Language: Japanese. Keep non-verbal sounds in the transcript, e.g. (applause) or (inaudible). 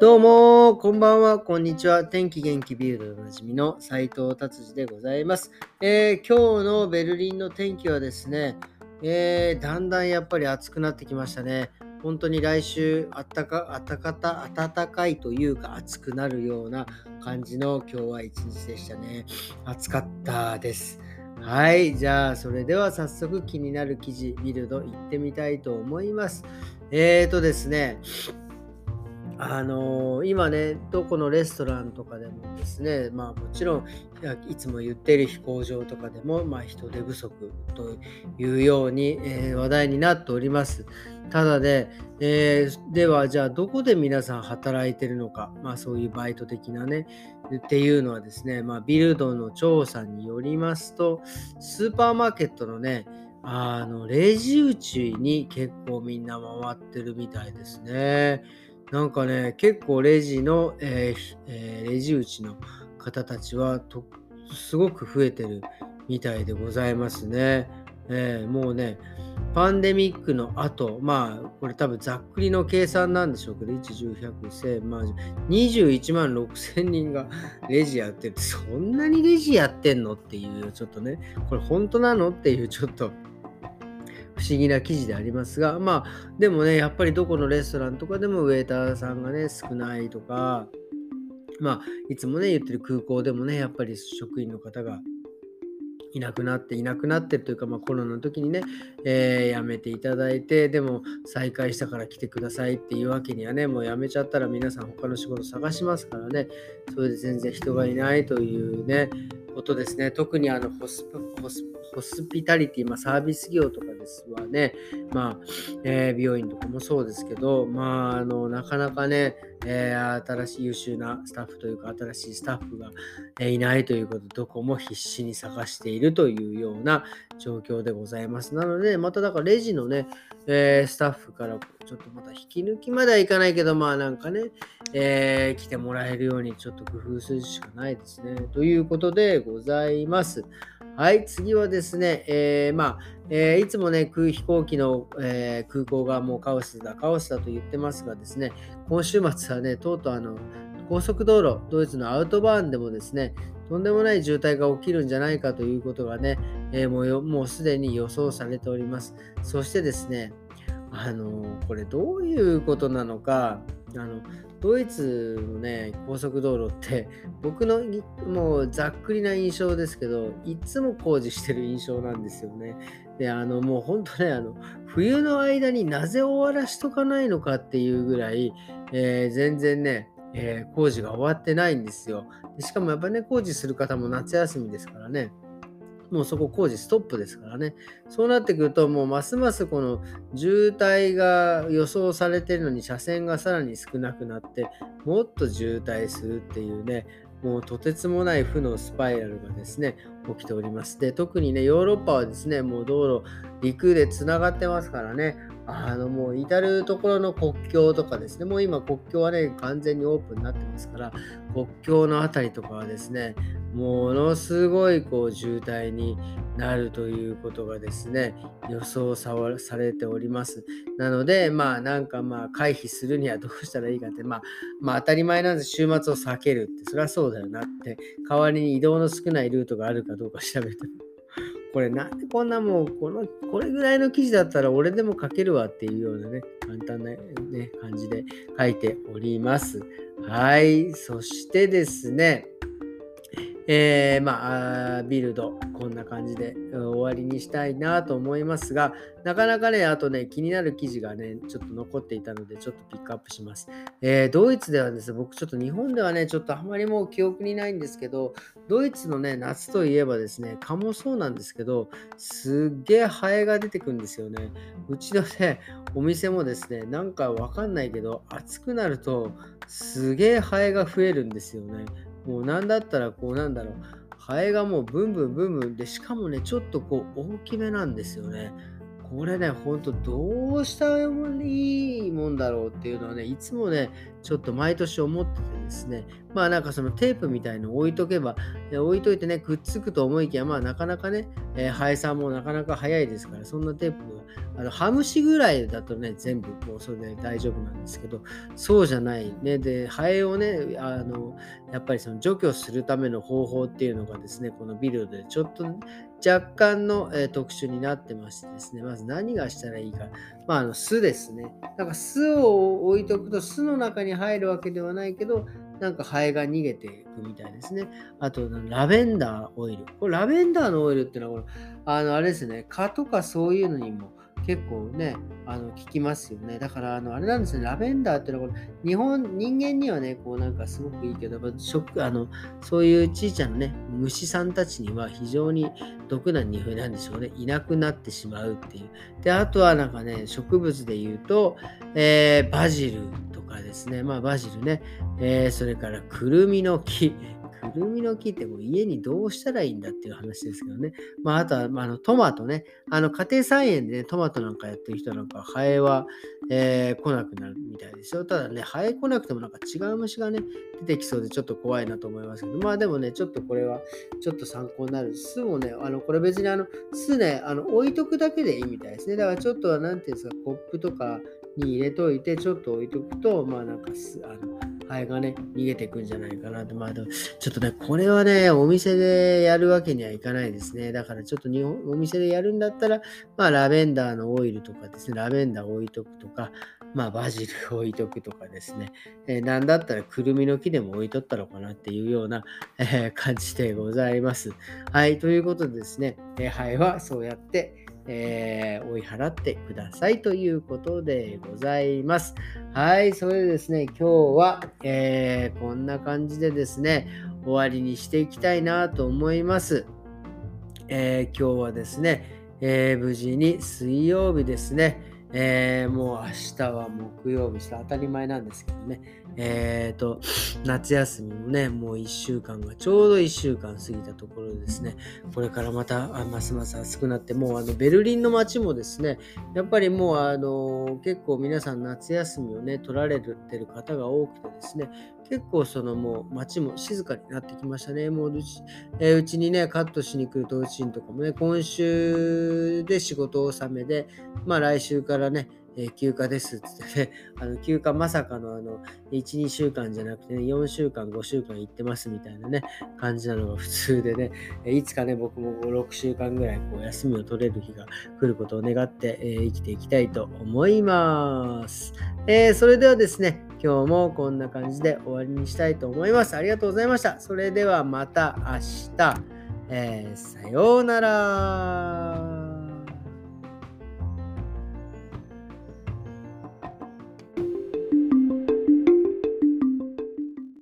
どうも、こんばんは、こんにちは。天気元気ビルドでおなじみの斉藤達治でございます、えー、今日のベルリンの天気はですね、えー、だんだんやっぱり暑くなってきましたね。本当に来週あったか、あたかた、暖かいというか暑くなるような感じの今日は一日でしたね。暑かったです。はい。じゃあ、それでは早速気になる記事、ビルド行ってみたいと思います。えーとですね、あの、今ね、どこのレストランとかでもですね、まあもちろん、いつも言ってる飛行場とかでも、まあ、人手不足というように、えー、話題になっております。ただで、えー、ではじゃあどこで皆さん働いてるのか、まあそういうバイト的なね、っていうのはですね、まあビルドの調査によりますと、スーパーマーケットのね、あのレジ打ちに結構みんな回ってるみたいですね。なんかね、結構レジの、えーえー、レジ打ちの方たちはとすごく増えてるみたいでございますね。えー、もうね、パンデミックの後、まあ、これ多分ざっくりの計算なんでしょうけど、1、10、100、1000、まあ、21万6千人が (laughs) レジやってるそんなにレジやってんの？っていう、ちょっとね、これ本当なの？っていう、ちょっと不思議な記事でありますが、まあ、でもね、やっぱりどこのレストランとかでもウェーターさんがね、少ないとか、まあ、いつもね、言ってる空港でもね、やっぱり職員の方がいなくなっていなくなってというか、まあ、コロナの時にね、えー、辞めていただいてでも再開したから来てくださいっていうわけにはねもう辞めちゃったら皆さん他の仕事探しますからね。それで全然人がいないというねことですね。特にあのホスホスホスピタリティ、まあ、サービス業とかですわね、まあ、えー、美容院とかもそうですけど、まあ、あの、なかなかね、えー、新しい優秀なスタッフというか、新しいスタッフが、えいないということ、どこも必死に探しているというような状況でございます。なので、まただからレジのね、えー、スタッフからちょっとまた引き抜きまではいかないけど、まあなんかね、えー、来てもらえるようにちょっと工夫するしかないですね。ということでございます。はい、次はですね、ですねえー、まあ、えー、いつもね、空飛行機の、えー、空港がもうカオスだ、カオスだと言ってますがですね、今週末はね、とうとうあの、高速道路、ドイツのアウトバーンでもですね、とんでもない渋滞が起きるんじゃないかということがね、え、もうもうすでに予想されております。そしてですね、あのこれどういうことなのか、あのドイツのね、高速道路って、(laughs) 僕のもうざっくりな印象ですけど、いつも工事してる印象なんですよね。で、あの、もう本当ね、あの、冬の間になぜ終わらしとかないのかっていうぐらい、えー、全然ね、えー、工事が終わってないんですよ。しかもやっぱね、工事する方も夏休みですからね。もうそこ工事ストップですからね。そうなってくると、もうますますこの渋滞が予想されてるのに車線がさらに少なくなって、もっと渋滞するっていうね、もうとてつもない負のスパイラルがですね、起きております。で、特にね、ヨーロッパはですね、もう道路、陸でつながってますからね、あのもう至るところの国境とかですね、もう今国境はね、完全にオープンになってますから、国境の辺りとかはですね、ものすごいこう渋滞になるということがですね、予想されております。なので、まあなんかまあ回避するにはどうしたらいいかって、まあ、まあ当たり前なんです。週末を避けるって、そりゃそうだよなって、代わりに移動の少ないルートがあるかどうか調べて (laughs) これなんでこんなもう、この、これぐらいの記事だったら俺でも書けるわっていうようなね、簡単なね、感じで書いております。はい。そしてですね、えー、まあ、ビルド、こんな感じで終わりにしたいなと思いますが、なかなかね、あとね、気になる記事がね、ちょっと残っていたので、ちょっとピックアップします。えー、ドイツではですね、僕ちょっと日本ではね、ちょっとあまりもう記憶にないんですけど、ドイツのね、夏といえばですね、蚊もそうなんですけど、すっげえハエが出てくるんですよね。うちのね、お店もですね、なんかわかんないけど、暑くなると、すげえハエが増えるんですよね。もうなんだったらこうなんだろう、ハエがもうブンブンブンブンで、しかもね、ちょっとこう大きめなんですよね。これね、ほんとどうしたらいいもんだろうっていうのはね、いつもね、ちょっと毎年思っててですね、まあなんかそのテープみたいの置いとけば、置いといてね、くっつくと思いきや、まあなかなかね、えー、生えさんもなかなか早いですから、そんなテープが、あの、ハムシぐらいだとね、全部こう、それで大丈夫なんですけど、そうじゃないね。で、ハエをね、あの、やっぱりその除去するための方法っていうのがですね、このビルドでちょっと若干の、えー、特殊になってましてですね、まず何がしたらいいか。まあ、あの巣ですね。なんか巣を置いとくと巣の中に入るわけではないけど、なんかハエが逃げていくみたいですね。あと、ラベンダーオイル。これラベンダーのオイルっていうのは、あの、あれですね、蚊とかそういうのにも結構ね、あの、効きますよね。だから、あの、あれなんですね、ラベンダーっていうのは、日本、人間にはね、こうなんかすごくいいけど、食、あの、そういうちいちゃなね、虫さんたちには非常に毒な匂いなんでしょうね。いなくなってしまうっていう。で、あとはなんかね、植物で言うと、えー、バジルとかですね、まあバジルね、えー、それからくるみの木、くるみの木ってもう家にどうしたらいいんだっていう話ですけどね。まあ、あとは、まあ、のトマトね。あの家庭菜園でね、トマトなんかやってる人なんか、ハエは、えー、来なくなるみたいですよ。ただね、ハエ来なくてもなんか違う虫がね、出てきそうでちょっと怖いなと思いますけど、まあでもね、ちょっとこれはちょっと参考になる。巣もね、あのこれ別にあの巣ね、あの置いとくだけでいいみたいですね。だからちょっと、なんていうんですか、コップとかに入れといて、ちょっと置いとくと、まあなんか、あのハエがね、逃げていくんじゃないかなと。まあ、ちょっとね、これはね、お店でやるわけにはいかないですね。だからちょっと日本お店でやるんだったら、まあ、ラベンダーのオイルとかですね、ラベンダー置いとくとか、まあ、バジル置いとくとかですね、えー、なんだったらくるみの木でも置いとったのかなっていうような、えー、感じでございます。はい、ということでですね、えー、ハエはそうやって、えー、追い払ってくださいということでございます。はい、それでですね、今日は、えー、こんな感じでですね、終わりにしていきたいなと思います。えー、今日はですね、え無事に水曜日ですね、えもう明日は木曜日して当たり前なんですけどね、え、ー、と、夏休みもね、もう1週間が、ちょうど1週間過ぎたところですね、これからまた、ますます暑くなって、もうあの、ベルリンの街もですね、やっぱりもうあの、結構皆さん夏休みをね、取られてる方が多くてですね、結構そのもう街も静かになってきましたね。もううち,、えー、うちにね、カットしに来るとうちんとかもね、今週で仕事納めで、まあ来週からね、え休暇ですってってね、(laughs) あの休暇まさかのあの1、2週間じゃなくてね、4週間、5週間行ってますみたいなね、感じなのが普通でね、いつかね、僕も5、6週間ぐらいこう休みを取れる日が来ることを願って、え生きていきたいと思います。えー、それではですね、今日もこんな感じで終わりにしたいと思います。ありがとうございました。それではまた明日、えー、さようなら。